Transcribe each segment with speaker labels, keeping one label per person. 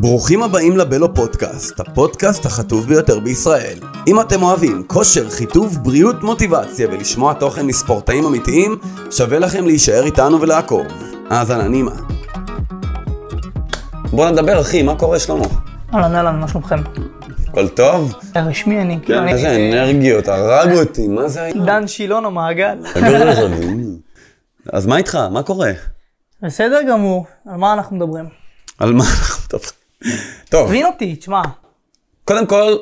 Speaker 1: ברוכים הבאים לבלו פודקאסט, הפודקאסט החטוב ביותר בישראל. אם אתם אוהבים כושר, חיטוב, בריאות, מוטיבציה ולשמוע תוכן מספורטאים אמיתיים, שווה לכם להישאר איתנו ולעקוב. האזנה נעימה. בוא נדבר אחי, מה קורה שלמה?
Speaker 2: אהלן אהלן, מה שלומכם?
Speaker 1: הכל טוב?
Speaker 2: רשמי אני, אני-
Speaker 1: איזה אנרגיות, הרג אותי, מה זה היה?
Speaker 2: דן שילון המעגל.
Speaker 1: אז מה איתך? מה קורה?
Speaker 2: בסדר גמור, על מה אנחנו מדברים?
Speaker 1: על מה אנחנו מדברים? טוב,
Speaker 2: תבין אותי, תשמע.
Speaker 1: קודם כל,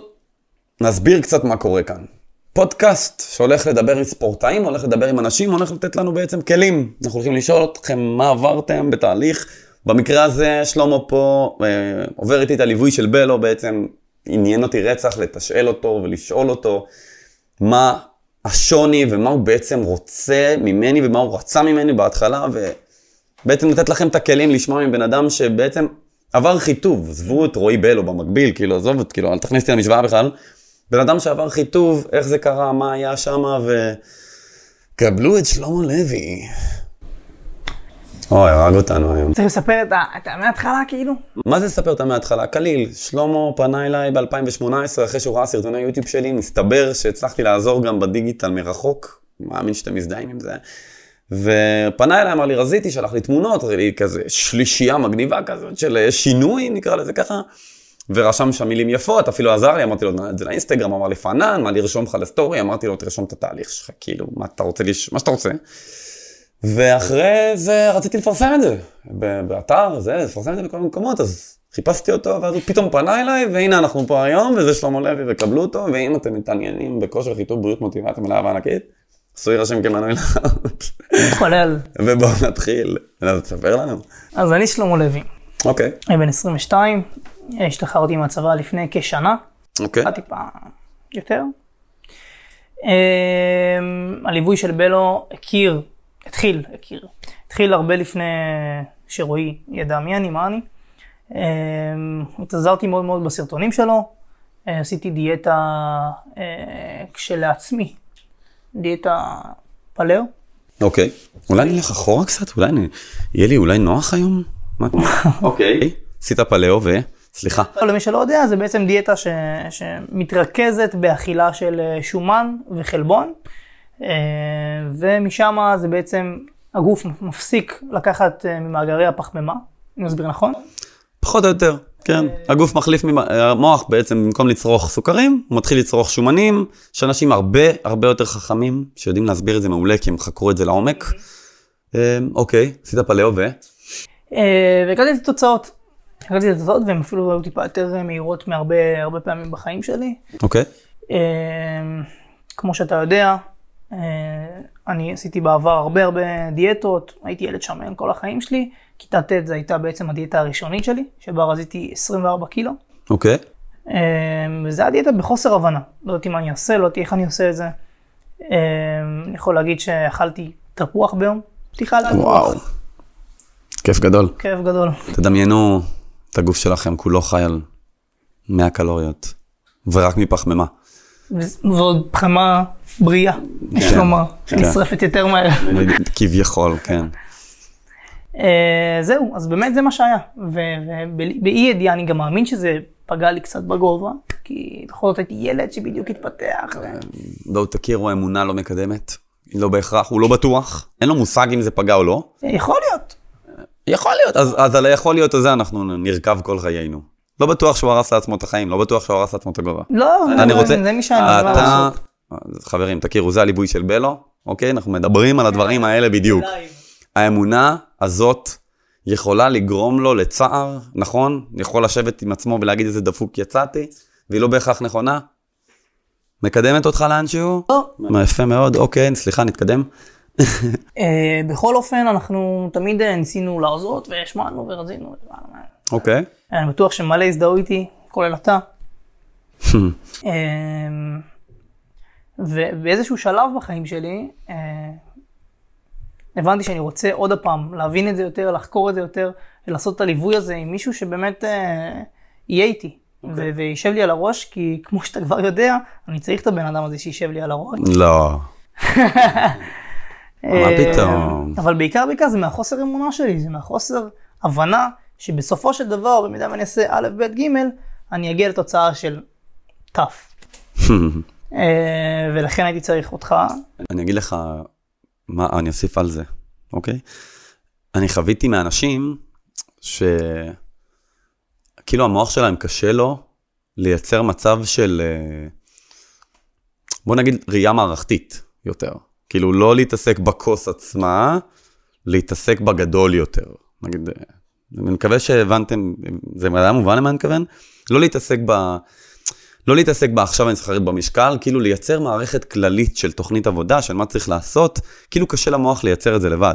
Speaker 1: נסביר קצת מה קורה כאן. פודקאסט שהולך לדבר עם ספורטאים, הולך לדבר עם אנשים, הולך לתת לנו בעצם כלים. אנחנו הולכים לשאול אתכם מה עברתם בתהליך. במקרה הזה, שלמה פה אה, עובר איתי את הליווי של בלו, בעצם עניין אותי רצח לתשאל אותו ולשאול אותו מה השוני ומה הוא בעצם רוצה ממני ומה הוא רצה ממני בהתחלה, ובעצם לתת לכם את הכלים לשמוע מבן אדם שבעצם עבר חיטוב, עזבו את רועי בלו במקביל, כאילו עזוב, את- כאילו אל תכניס אותי למשוואה בכלל. בן אדם שעבר חיטוב, איך זה קרה, מה היה שם, וקבלו את שלמה לוי. אוי, הרג אותנו היום.
Speaker 2: צריך לספר את ה- את ה- מההתחלה כאילו?
Speaker 1: מה זה לספר אותה מההתחלה? קליל, שלמה פנה אליי ב-2018 אחרי שהוא ראה סרטוני יוטיוב שלי, מסתבר שהצלחתי לעזור גם בדיגיטל מרחוק, מאמין שאתם מזדהים עם זה. ופנה אליי, אמר לי, רזיתי, שלח לי תמונות, לי כזה שלישייה מגניבה כזאת של אה, שינוי, נקרא לזה ככה. ורשם שם מילים יפות, אפילו עזר לי, אמרתי לו, "תנעל את זה לאינסטגרם, אמר לי, פאנן, מה לרשום לך לסטורי? אמרתי לו, תרשום את התהליך שלך, כאילו, מה אתה רוצה, לש... מה שאתה רוצה. ואחרי זה רציתי לפרסם את זה, באתר, זה, לפרסם את זה בכל מקומות, אז חיפשתי אותו, ואז הוא פתאום פנה אליי, והנה אנחנו פה היום, וזה שלמה לוי, וקבלו אותו, ואם אתם מתעניינים בכושר חיתוב בריאות מוטיבציה מלאה וענקית, עשוי להירשם כמנוי לערוץ.
Speaker 2: כולל.
Speaker 1: ובואו נתחיל, אז תספר לנו.
Speaker 2: אז אני שלמה לוי,
Speaker 1: אוקיי,
Speaker 2: אני בן 22, השתחררתי מהצבא לפני כשנה,
Speaker 1: אוקיי,
Speaker 2: טיפה יותר. אמ, הליווי של בלו הכיר, התחיל, הכיר, התחיל הרבה לפני שרועי ידע מי אני, מה אני. אמ, התעזרתי מאוד מאוד בסרטונים שלו, אה, עשיתי דיאטה אה, כשלעצמי, דיאטה פלאו.
Speaker 1: אוקיי. אולי נלך אחורה קצת? אולי אני... יהיה לי אולי נוח היום? אוקיי. עשית פלאו ו... סליחה.
Speaker 2: למי שלא יודע, זה בעצם דיאטה ש... שמתרכזת באכילה של אה, שומן וחלבון, אה, ומשם זה בעצם הגוף מפסיק לקחת אה, ממאגרי הפחמימה, אני מסביר נכון?
Speaker 1: פחות או יותר, כן. הגוף מחליף, ממ- המוח בעצם במקום לצרוך סוכרים, הוא מתחיל לצרוך שומנים, יש אנשים הרבה הרבה יותר חכמים שיודעים להסביר את זה מעולה כי הם חקרו את זה לעומק. אה, אוקיי, עשית פלאו ו...
Speaker 2: אה, והגעתי לתוצאות. הגעתי לתוצאות והן אפילו היו טיפה יותר מהירות מהרבה הרבה פעמים בחיים שלי.
Speaker 1: אוקיי.
Speaker 2: אה, כמו שאתה יודע, אה, אני עשיתי בעבר הרבה הרבה דיאטות, הייתי ילד שמן כל החיים שלי. כיתה ט' זו הייתה בעצם הדיאטה הראשונית שלי, שבה רזיתי 24 קילו.
Speaker 1: אוקיי.
Speaker 2: אה, וזה היה דיאטה בחוסר הבנה. לא ידעתי מה אני אעשה, לא ידעתי איך אני עושה את זה. אה, אני יכול להגיד שאכלתי תפוח ביום, פתיחה על תפוח,
Speaker 1: וואו. כיף גדול.
Speaker 2: כאב גדול.
Speaker 1: תדמיינו את הגוף שלכם כולו חי על 100 קלוריות, ורק מפחמימה.
Speaker 2: ועוד פחמה בריאה, יש לומר, שנשרפת יותר מהר.
Speaker 1: כביכול, כן.
Speaker 2: אה, זהו, אז באמת זה מה שהיה. ובאי ידיעה אני גם מאמין שזה פגע לי קצת בגובה, כי בכל זאת הייתי ילד שבדיוק התפתח.
Speaker 1: בואו תכירו אמונה לא מקדמת. לא בהכרח, הוא לא בטוח, אין לו מושג אם זה פגע או לא.
Speaker 2: יכול להיות.
Speaker 1: יכול להיות, אז, אז על היכול להיות הזה אנחנו נרכב כל חיינו. לא בטוח שהוא הרס לעצמו את החיים, לא בטוח שהוא הרס לעצמו את הגובה.
Speaker 2: לא,
Speaker 1: אני רוצה,
Speaker 2: זה מי שאני,
Speaker 1: אתה. אז חברים, תכירו, זה הליווי של בלו, אוקיי? אנחנו מדברים על הדברים האלה בדיוק. האמונה הזאת יכולה לגרום לו לצער, נכון? יכול לשבת עם עצמו ולהגיד איזה דפוק יצאתי, והיא לא בהכרח נכונה. מקדמת אותך לאנשהו?
Speaker 2: לא.
Speaker 1: יפה מאוד, אוקיי, סליחה, נתקדם.
Speaker 2: אה, בכל אופן, אנחנו תמיד אה, ניסינו להרזות והשמענו ורזינו.
Speaker 1: אוקיי.
Speaker 2: אני בטוח שמלא הזדהו איתי, כולל אתה. ובאיזשהו שלב בחיים שלי, אה, הבנתי שאני רוצה עוד הפעם להבין את זה יותר, לחקור את זה יותר, ולעשות את הליווי הזה עם מישהו שבאמת אה, יהיה איתי. ו- וישב לי על הראש, כי כמו שאתה כבר יודע, אני צריך את הבן אדם הזה שישב לי על הראש.
Speaker 1: לא. מה
Speaker 2: אה,
Speaker 1: פתאום?
Speaker 2: אבל בעיקר בעיקר זה מהחוסר אמונה שלי, זה מהחוסר הבנה שבסופו של דבר, במידה ואני אעשה א', ב', ג', אני אגיע לתוצאה של ת'. אה, ולכן הייתי צריך אותך.
Speaker 1: אני אגיד לך, מה, אני אוסיף על זה, אוקיי? אני חוויתי מאנשים שכאילו המוח שלהם קשה לו לייצר מצב של, אה, בוא נגיד, ראייה מערכתית יותר. כאילו, לא להתעסק בכוס עצמה, להתעסק בגדול יותר. נגיד, אה, אני מקווה שהבנתם, זה היה מובן למה אני מתכוון? לא להתעסק ב... לא להתעסק בעכשיו אני צריך לרדת במשקל, כאילו לייצר מערכת כללית של תוכנית עבודה, של מה צריך לעשות, כאילו קשה למוח לייצר את זה לבד.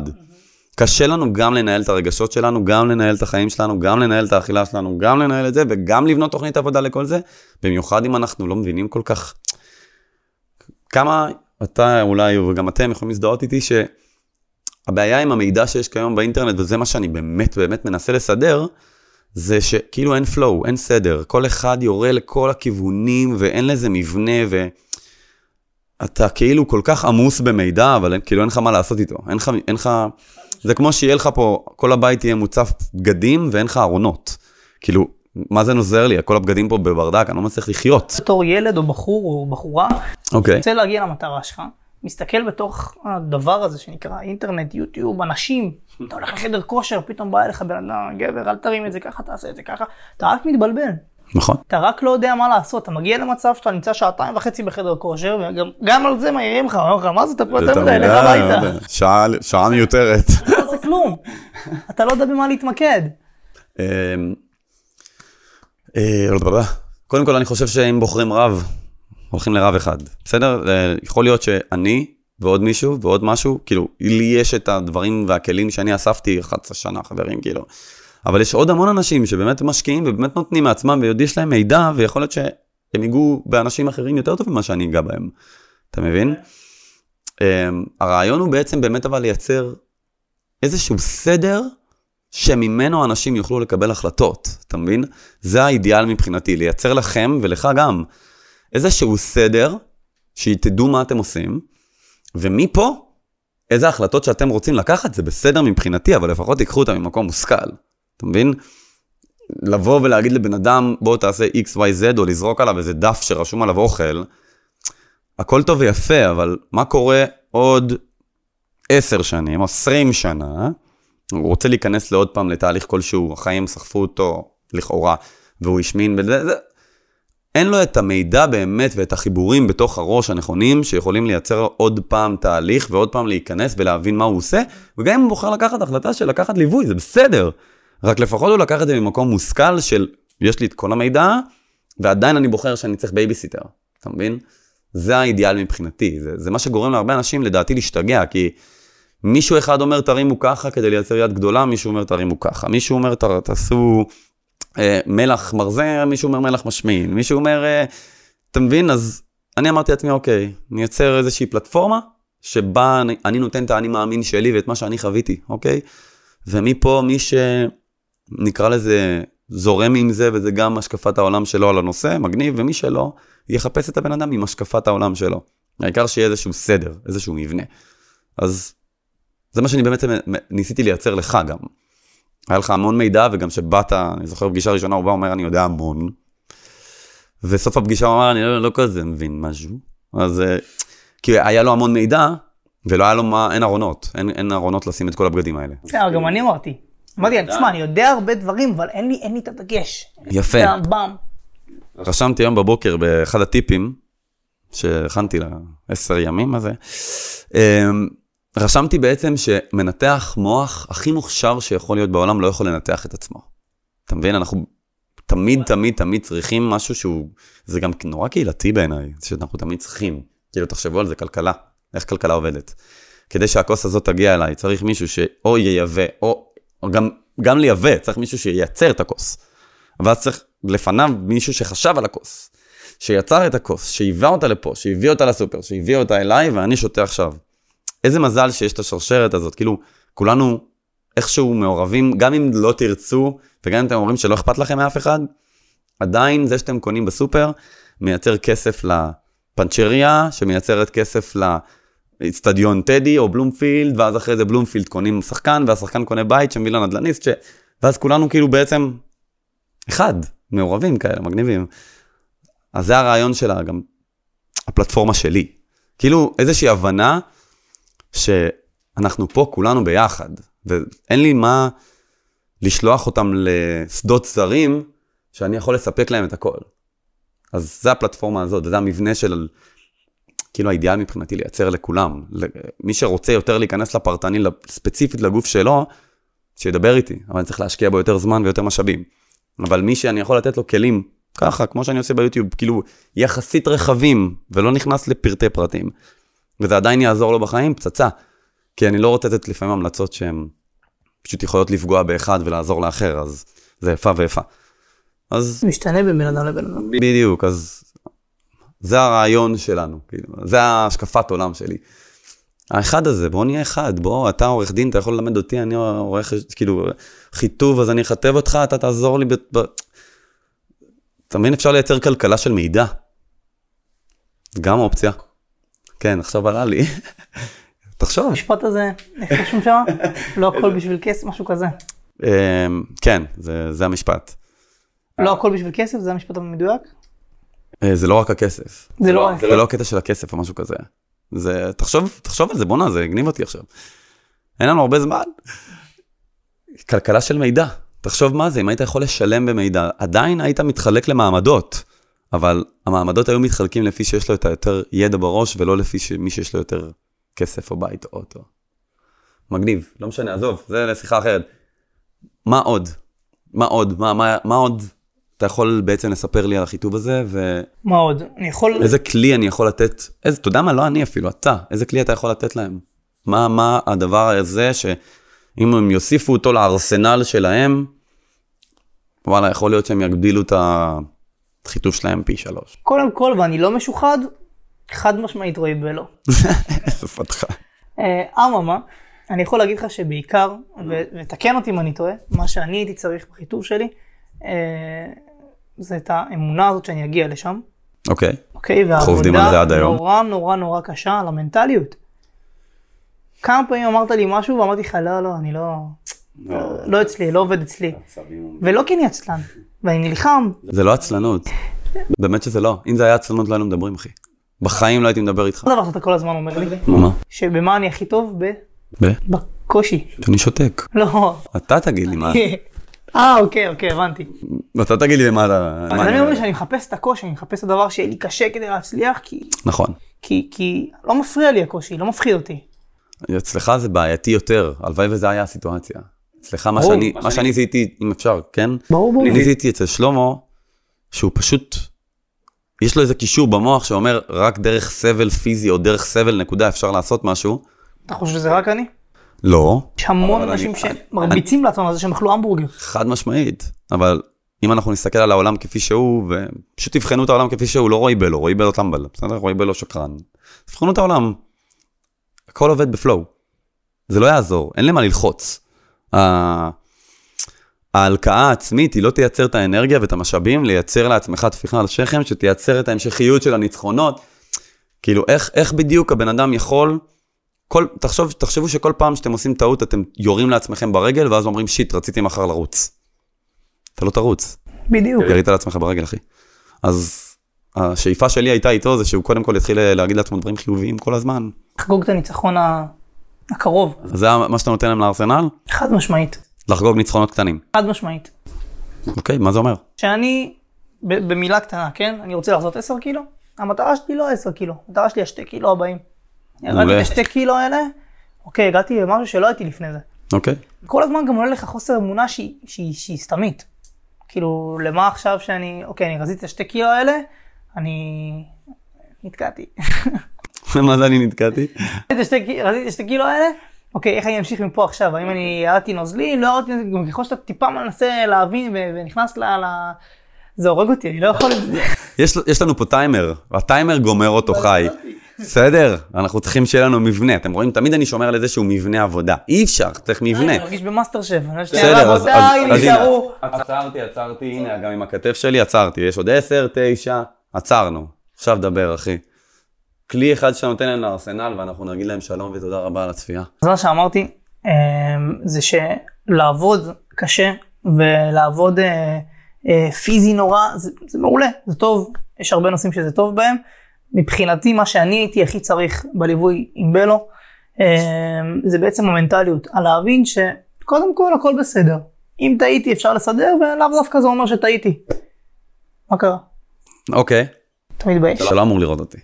Speaker 1: קשה לנו גם לנהל את הרגשות שלנו, גם לנהל את החיים שלנו, גם לנהל את האכילה שלנו, גם לנהל את זה, וגם לבנות תוכנית עבודה לכל זה, במיוחד אם אנחנו לא מבינים כל כך כמה אתה אולי, וגם אתם יכולים להזדהות איתי, שהבעיה עם המידע שיש כיום באינטרנט, וזה מה שאני באמת באמת מנסה לסדר, זה שכאילו אין flow, אין סדר, כל אחד יורה לכל הכיוונים ואין לזה מבנה ואתה כאילו כל כך עמוס במידע, אבל כאילו אין לך מה לעשות איתו, אין לך, אין לך, זה כמו שיהיה לך פה, כל הבית יהיה מוצף בגדים ואין לך ארונות. כאילו, מה זה נוזר לי? כל הבגדים פה בברדק, אני לא מצליח לחיות.
Speaker 2: בתור ילד או בחור או בחורה,
Speaker 1: אוקיי.
Speaker 2: רוצה להגיע למטרה שלך, מסתכל בתוך הדבר הזה שנקרא אינטרנט, יוטיוב, אנשים, אתה הולך לחדר כושר, פתאום בא אליך בן אדם, גבר, אל תרים את זה ככה, תעשה את זה ככה, אתה רק מתבלבל.
Speaker 1: נכון.
Speaker 2: אתה רק לא יודע מה לעשות, אתה מגיע למצב שאתה נמצא שעתיים וחצי בחדר כושר, וגם על זה מעירים לך, אומרים לך, מה זה, אתה פה יותר מדי, לך הביתה.
Speaker 1: שעה, מיותרת.
Speaker 2: לא זה כלום. אתה לא יודע במה להתמקד.
Speaker 1: אמ, אה, קודם כל אני חושב שאם בוחרים רב, הולכים לרב אחד, בסדר? יכול להיות שאני ועוד מישהו ועוד משהו, כאילו, לי יש את הדברים והכלים שאני אספתי 11 שנה, חברים, כאילו. אבל יש עוד המון אנשים שבאמת משקיעים ובאמת נותנים מעצמם ויש להם מידע, ויכול להיות שהם ייגעו באנשים אחרים יותר טוב ממה שאני אגע בהם. אתה מבין? אמ, הרעיון הוא בעצם באמת אבל לייצר איזשהו סדר שממנו אנשים יוכלו לקבל החלטות, אתה מבין? זה האידיאל מבחינתי, לייצר לכם ולך גם איזשהו סדר, שתדעו מה אתם עושים, ומפה, איזה החלטות שאתם רוצים לקחת, זה בסדר מבחינתי, אבל לפחות תיקחו אותם ממקום מושכל, אתה מבין? לבוא ולהגיד לבן אדם, בוא תעשה x, y, z, או לזרוק עליו איזה דף שרשום עליו אוכל, הכל טוב ויפה, אבל מה קורה עוד עשר שנים, או עשרים שנה, הוא רוצה להיכנס לעוד פעם לתהליך כלשהו, החיים סחפו אותו לכאורה, והוא השמין, וזה, זה, אין לו את המידע באמת ואת החיבורים בתוך הראש הנכונים, שיכולים לייצר עוד פעם תהליך ועוד פעם להיכנס ולהבין מה הוא עושה, וגם אם הוא בוחר לקחת החלטה של לקחת ליווי, זה בסדר. רק לפחות הוא לקח את זה ממקום מושכל של, יש לי את כל המידע, ועדיין אני בוחר שאני צריך בייביסיטר, אתה מבין? זה האידיאל מבחינתי, זה, זה מה שגורם להרבה אנשים לדעתי להשתגע, כי מישהו אחד אומר תרימו ככה כדי לייצר יד גדולה, מישהו אומר תרימו ככה, מישהו אומר תעשו מלח מרזה, מישהו אומר מלח משמין, מישהו אומר, אה, אתה מבין? אז אני אמרתי לעצמי, אוקיי, נייצר איזושהי פלטפורמה שבה אני, אני נותן את האני מאמין שלי ואת מה שאני חוויתי, אוקיי? ומפה מי שנקרא לזה זורם עם זה, וזה גם השקפת העולם שלו על הנושא, מגניב, ומי שלא, יחפש את הבן אדם עם השקפת העולם שלו. העיקר שיהיה איזשהו סדר, איזשהו מבנה. אז זה מה שאני באמת ניסיתי לייצר לך גם. היה לך המון מידע, וגם שבאת, אני זוכר פגישה ראשונה, הוא בא ואומר, אני יודע המון. וסוף הפגישה הוא אמר, אני לא, לא כזה מבין משהו. אז אה, כי היה לו המון מידע, ולא היה לו מה, אין ארונות, אין, אין ארונות לשים את כל הבגדים האלה.
Speaker 2: בסדר, גם אני אמרתי. אמרתי, תשמע, אני יודע הרבה דברים, אבל אין לי, אין לי את הדגש.
Speaker 1: יפה. רשמתי היום בבוקר באחד הטיפים, שהכנתי לעשר ימים, מה זה? אמ, רשמתי בעצם שמנתח מוח הכי מוכשר שיכול להיות בעולם לא יכול לנתח את עצמו. אתה מבין? אנחנו תמיד, תמיד, תמיד צריכים משהו שהוא, זה גם נורא קהילתי בעיניי, שאנחנו תמיד צריכים. כאילו, תחשבו על זה, כלכלה, איך כלכלה עובדת. כדי שהכוס הזאת תגיע אליי, צריך מישהו שאו ייבא, או, או גם, גם לייבא, צריך מישהו שייצר את הכוס. ואז צריך לפניו מישהו שחשב על הכוס, שיצר את הכוס, שהיווה אותה לפה, שהביא אותה לסופר, שהביא אותה אליי, ואני שותה עכשיו. איזה מזל שיש את השרשרת הזאת, כאילו, כולנו איכשהו מעורבים, גם אם לא תרצו, וגם אם אתם אומרים שלא אכפת לכם מאף אחד, עדיין זה שאתם קונים בסופר, מייצר כסף לפנצ'ריה, שמייצרת כסף לאצטדיון טדי או בלומפילד, ואז אחרי זה בלומפילד קונים שחקן, והשחקן קונה בית שמביא לנדל"ניסט, ואז כולנו כאילו בעצם אחד, מעורבים כאלה, מגניבים. אז זה הרעיון שלה, גם הפלטפורמה שלי. כאילו איזושהי הבנה שאנחנו פה כולנו ביחד, ואין לי מה לשלוח אותם לשדות זרים, שאני יכול לספק להם את הכל. אז זה הפלטפורמה הזאת, וזה המבנה של, כאילו האידיאל מבחינתי לייצר לכולם. מי שרוצה יותר להיכנס לפרטני, ספציפית לגוף שלו, שידבר איתי, אבל אני צריך להשקיע בו יותר זמן ויותר משאבים. אבל מי שאני יכול לתת לו כלים, ככה, כמו שאני עושה ביוטיוב, כאילו יחסית רחבים, ולא נכנס לפרטי פרטים. וזה עדיין יעזור לו בחיים, פצצה. כי אני לא רוצה לתת לפעמים המלצות שהן פשוט יכולות לפגוע באחד ולעזור לאחר, אז זה איפה ואיפה.
Speaker 2: אז... משתנה בין בן אדם לבן אדם.
Speaker 1: בדיוק, אז זה הרעיון שלנו, כאילו, זה השקפת עולם שלי. האחד הזה, בוא נהיה אחד, בוא, אתה עורך דין, אתה יכול ללמד אותי, אני עורך, כאילו, חיטוב, אז אני אכתב אותך, אתה תעזור לי. ב... ב... אתה מבין, אפשר לייצר כלכלה של מידע. גם אופציה. כן, עכשיו עלה לי. תחשוב.
Speaker 2: המשפט הזה, איך רשום שם? לא הכל בשביל כסף, משהו כזה.
Speaker 1: אמ, כן, זה המשפט.
Speaker 2: לא הכל בשביל כסף, זה המשפט המדויק?
Speaker 1: אה, זה לא רק הכסף.
Speaker 2: זה לא רק.
Speaker 1: זה לא הקטע של הכסף או משהו כזה. זה, תחשוב, תחשוב על זה, בואנה, זה הגניב אותי עכשיו. אין לנו הרבה זמן. כלכלה של מידע. תחשוב מה זה, אם היית יכול לשלם במידע, עדיין היית מתחלק למעמדות, אבל המעמדות היו מתחלקים לפי שיש לו את היותר ידע בראש, ולא לפי מי שיש לו יותר כסף או בית או אוטו. מגניב, לא משנה, עזוב, זה לשיחה אחרת. מה עוד? מה עוד? מה, מה, מה עוד אתה יכול בעצם לספר לי על החיטוב הזה, ו...
Speaker 2: מה עוד? אני יכול...
Speaker 1: איזה כלי אני יכול לתת, איזה, אתה יודע מה? לא אני אפילו, אתה. איזה כלי אתה יכול לתת להם? מה, מה הדבר הזה שאם הם יוסיפו אותו לארסנל שלהם, וואלה, יכול להיות שהם יגדילו את החיטוב שלהם פי שלוש.
Speaker 2: קודם כל, ואני לא משוחד, חד משמעית רועי בלו.
Speaker 1: איזה פתחה.
Speaker 2: אה, אממה, אני יכול להגיד לך שבעיקר, ותקן אותי אם אני טועה, מה שאני הייתי צריך בחיטוב שלי, אה, זה את האמונה הזאת שאני אגיע לשם.
Speaker 1: אוקיי.
Speaker 2: אוקיי, והעבודה נורא נורא נורא קשה על המנטליות. כמה פעמים אמרת לי משהו ואמרתי לך, לא, לא, אני לא, לא, לא אצלי, לא עובד אצלי. ולא כי אני עצלן, ואני נלחם.
Speaker 1: זה לא עצלנות. באמת שזה לא. אם זה היה עצלנות לא היינו מדברים, אחי. בחיים לא הייתי מדבר איתך.
Speaker 2: זה דבר שאתה כל הזמן אומר לי.
Speaker 1: מה?
Speaker 2: שבמה אני הכי טוב? ב...
Speaker 1: ב?
Speaker 2: בקושי.
Speaker 1: אני שותק.
Speaker 2: לא.
Speaker 1: אתה תגיד לי מה.
Speaker 2: אה, אוקיי, אוקיי, הבנתי.
Speaker 1: אתה תגיד לי מה אתה...
Speaker 2: אז אני אומר שאני מחפש את הקושי, אני מחפש את הדבר שיהיה לי קשה כדי להצליח, כי...
Speaker 1: נכון.
Speaker 2: כי, כי לא מפריע לי הקושי, לא מפחיד אותי.
Speaker 1: אצלך זה בעייתי יותר, הלוואי וזה היה הסיטואציה. אצלך מה שאני, מה שאני זיהיתי, אם אפשר, כן?
Speaker 2: ברור, ברור.
Speaker 1: אני זיהיתי אצל שלמה, שהוא פשוט, יש לו איזה קישור במוח שאומר, רק דרך סבל פיזי או דרך סבל נקודה אפשר לעשות משהו.
Speaker 2: אתה חושב שזה רק אני?
Speaker 1: לא.
Speaker 2: יש המון אנשים שמרביצים לעצמם על זה שהם אכלו המבורגר.
Speaker 1: חד משמעית, אבל אם אנחנו נסתכל על העולם כפי שהוא, ופשוט תבחנו את העולם כפי שהוא, לא רועי בלו, רועי בלו טמבל, בסדר? רועי בלו שקרן. תבחנו את העולם. הכל עובד בפלואו. זה לא יעזור, אין למה ללחוץ. ההלקאה העצמית היא לא תייצר את האנרגיה ואת המשאבים לייצר לעצמך טפיחה על השכם שתייצר את ההמשכיות של הניצחונות. כאילו איך, איך בדיוק הבן אדם יכול כל, תחשוב, תחשבו שכל פעם שאתם עושים טעות, אתם יורים לעצמכם ברגל, ואז אומרים, שיט, רציתי מחר לרוץ. אתה לא תרוץ.
Speaker 2: בדיוק.
Speaker 1: ירית לעצמך ברגל, אחי. אז השאיפה שלי הייתה איתו, זה שהוא קודם כל יתחיל להגיד לעצמו דברים חיוביים כל הזמן.
Speaker 2: לחגוג את הניצחון הקרוב.
Speaker 1: זה מה שאתה נותן להם לארסנל?
Speaker 2: חד משמעית.
Speaker 1: לחגוג ניצחונות קטנים.
Speaker 2: חד משמעית.
Speaker 1: אוקיי, מה זה אומר?
Speaker 2: שאני, במילה קטנה, כן? אני רוצה לחזות 10 קילו, המטרה שלי לא 10 קילו, המטרה שלי 2 קילו הבאים. ירדתי בשתי קילו האלה, אוקיי, הגעתי למשהו שלא הייתי לפני זה.
Speaker 1: אוקיי.
Speaker 2: כל הזמן גם עולה לך חוסר אמונה שהיא, שהיא, שהיא סתמית. כאילו, למה עכשיו שאני, אוקיי, אני רזיתי את השתי קילו האלה, אני נתקעתי.
Speaker 1: מה זה אני נתקעתי?
Speaker 2: רזיתי את השתי קילו האלה, אוקיי, איך אני אמשיך מפה עכשיו? האם אני ירדתי נוזלים? לא ירדתי נוזלים? גם ככל שאתה טיפה מנסה להבין ונכנס ל... זה הורג אותי, אני לא יכול...
Speaker 1: יש לנו פה טיימר, והטיימר גומר אותו חי. בסדר, אנחנו צריכים שיהיה לנו מבנה. אתם רואים, תמיד אני שומר על איזשהו מבנה עבודה. אי אפשר, צריך מבנה.
Speaker 2: אני מרגיש במאסטר שף.
Speaker 1: בסדר, אז הנה, עצרתי, עצרתי, הנה, גם עם הכתף שלי עצרתי. יש עוד 10, 9, עצרנו. עכשיו דבר, אחי. כלי אחד שאתה נותן להם לארסנל, ואנחנו נגיד להם שלום ותודה רבה על הצפייה.
Speaker 2: אז מה שאמרתי, אמ, זה שלעבוד קשה, ולעבוד אה, אה, פיזי נורא, זה, זה מעולה, זה טוב, יש הרבה נושאים שזה טוב בהם. מבחינתי, מה שאני הייתי הכי צריך בליווי עם בלו, אה, זה בעצם המנטליות, על להבין שקודם כל הכל בסדר. אם טעיתי אפשר לסדר, ולאו דווקא זה אומר שטעיתי. מה קרה?
Speaker 1: אוקיי.
Speaker 2: אתה מתבייש?
Speaker 1: אתה לא אמור לראות אותי.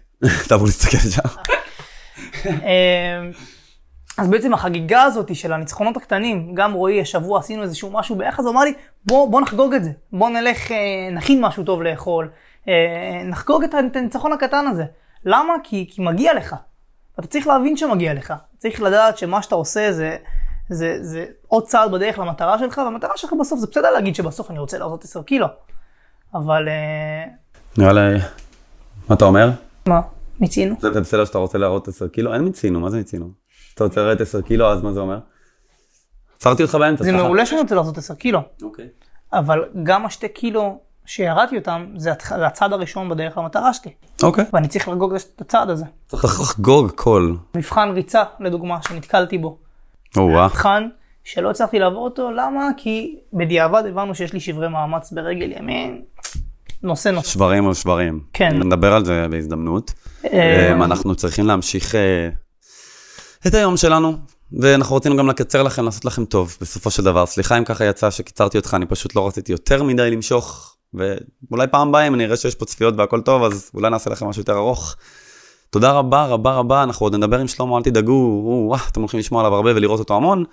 Speaker 1: אמור להסתכל שם.
Speaker 2: אמ, אז בעצם החגיגה הזאת של הניצחונות הקטנים, גם רועי, השבוע עשינו איזשהו משהו ביחד, הוא אמר לי, בוא, בוא נחגוג את זה, בוא נלך, אה, נכין משהו טוב לאכול, אה, נחגוג את הניצחון הקטן הזה. למה? כי, כי מגיע לך. אתה צריך להבין שמגיע לך. צריך לדעת שמה שאתה עושה זה, זה, זה עוד צעד בדרך למטרה שלך, והמטרה שלך בסוף, זה בסדר להגיד שבסוף אני רוצה לעשות 10 קילו, אבל... אה,
Speaker 1: נראה לי... מה אתה אומר?
Speaker 2: מה? מיצינו?
Speaker 1: זה בסדר שאתה רוצה להראות 10 קילו? אין מיצינו, מה זה מיצינו? אתה רוצה לראות 10 קילו, אז מה זה אומר? עצרתי אותך באמצע,
Speaker 2: זה מעולה שאני רוצה לעשות 10 קילו,
Speaker 1: אוקיי.
Speaker 2: אבל גם השתי קילו שירדתי אותם, זה הצ- זה הצעד הראשון בדרך למטרה שלי,
Speaker 1: אוקיי.
Speaker 2: ואני צריך לחגוג את הצעד הזה.
Speaker 1: צריך לחגוג הכל.
Speaker 2: מבחן ריצה, לדוגמה, שנתקלתי בו.
Speaker 1: או-אה.
Speaker 2: מבחן שלא הצלחתי לעבור אותו, למה? כי בדיעבד הבנו שיש לי שברי מאמץ ברגל ימין, נושא נושא.
Speaker 1: שברים על שברים.
Speaker 2: כן.
Speaker 1: נדבר על זה בהזדמנות.
Speaker 2: אה,
Speaker 1: אמ, אנחנו צריכים להמשיך אה, את היום שלנו, ואנחנו רצינו גם לקצר לכם, לעשות לכם טוב, בסופו של דבר. סליחה אם ככה יצא שקיצרתי אותך, אני פשוט לא רציתי יותר מדי למשוך, ואולי פעם הבאה אם אני אראה שיש פה צפיות והכל טוב, אז אולי נעשה לכם משהו יותר ארוך. תודה רבה, רבה רבה, אנחנו עוד נדבר עם שלמה, אל תדאגו, הוא, וואו, אתם הולכים לשמוע עליו הרבה ולראות אותו המון.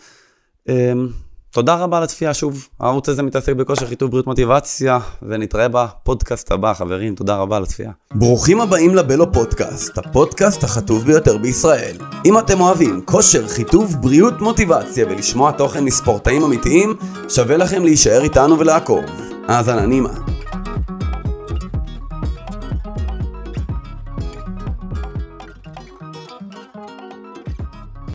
Speaker 1: תודה רבה על הצפייה שוב, הערוץ הזה מתעסק בכושר חיטוב בריאות מוטיבציה, ונתראה בפודקאסט הבא, חברים, תודה רבה על הצפייה.
Speaker 3: ברוכים הבאים לבלו פודקאסט, הפודקאסט החטוב ביותר בישראל. אם אתם אוהבים כושר, חיטוב, בריאות, מוטיבציה ולשמוע תוכן מספורטאים אמיתיים, שווה לכם להישאר איתנו ולעקוב. האזנה נעימה.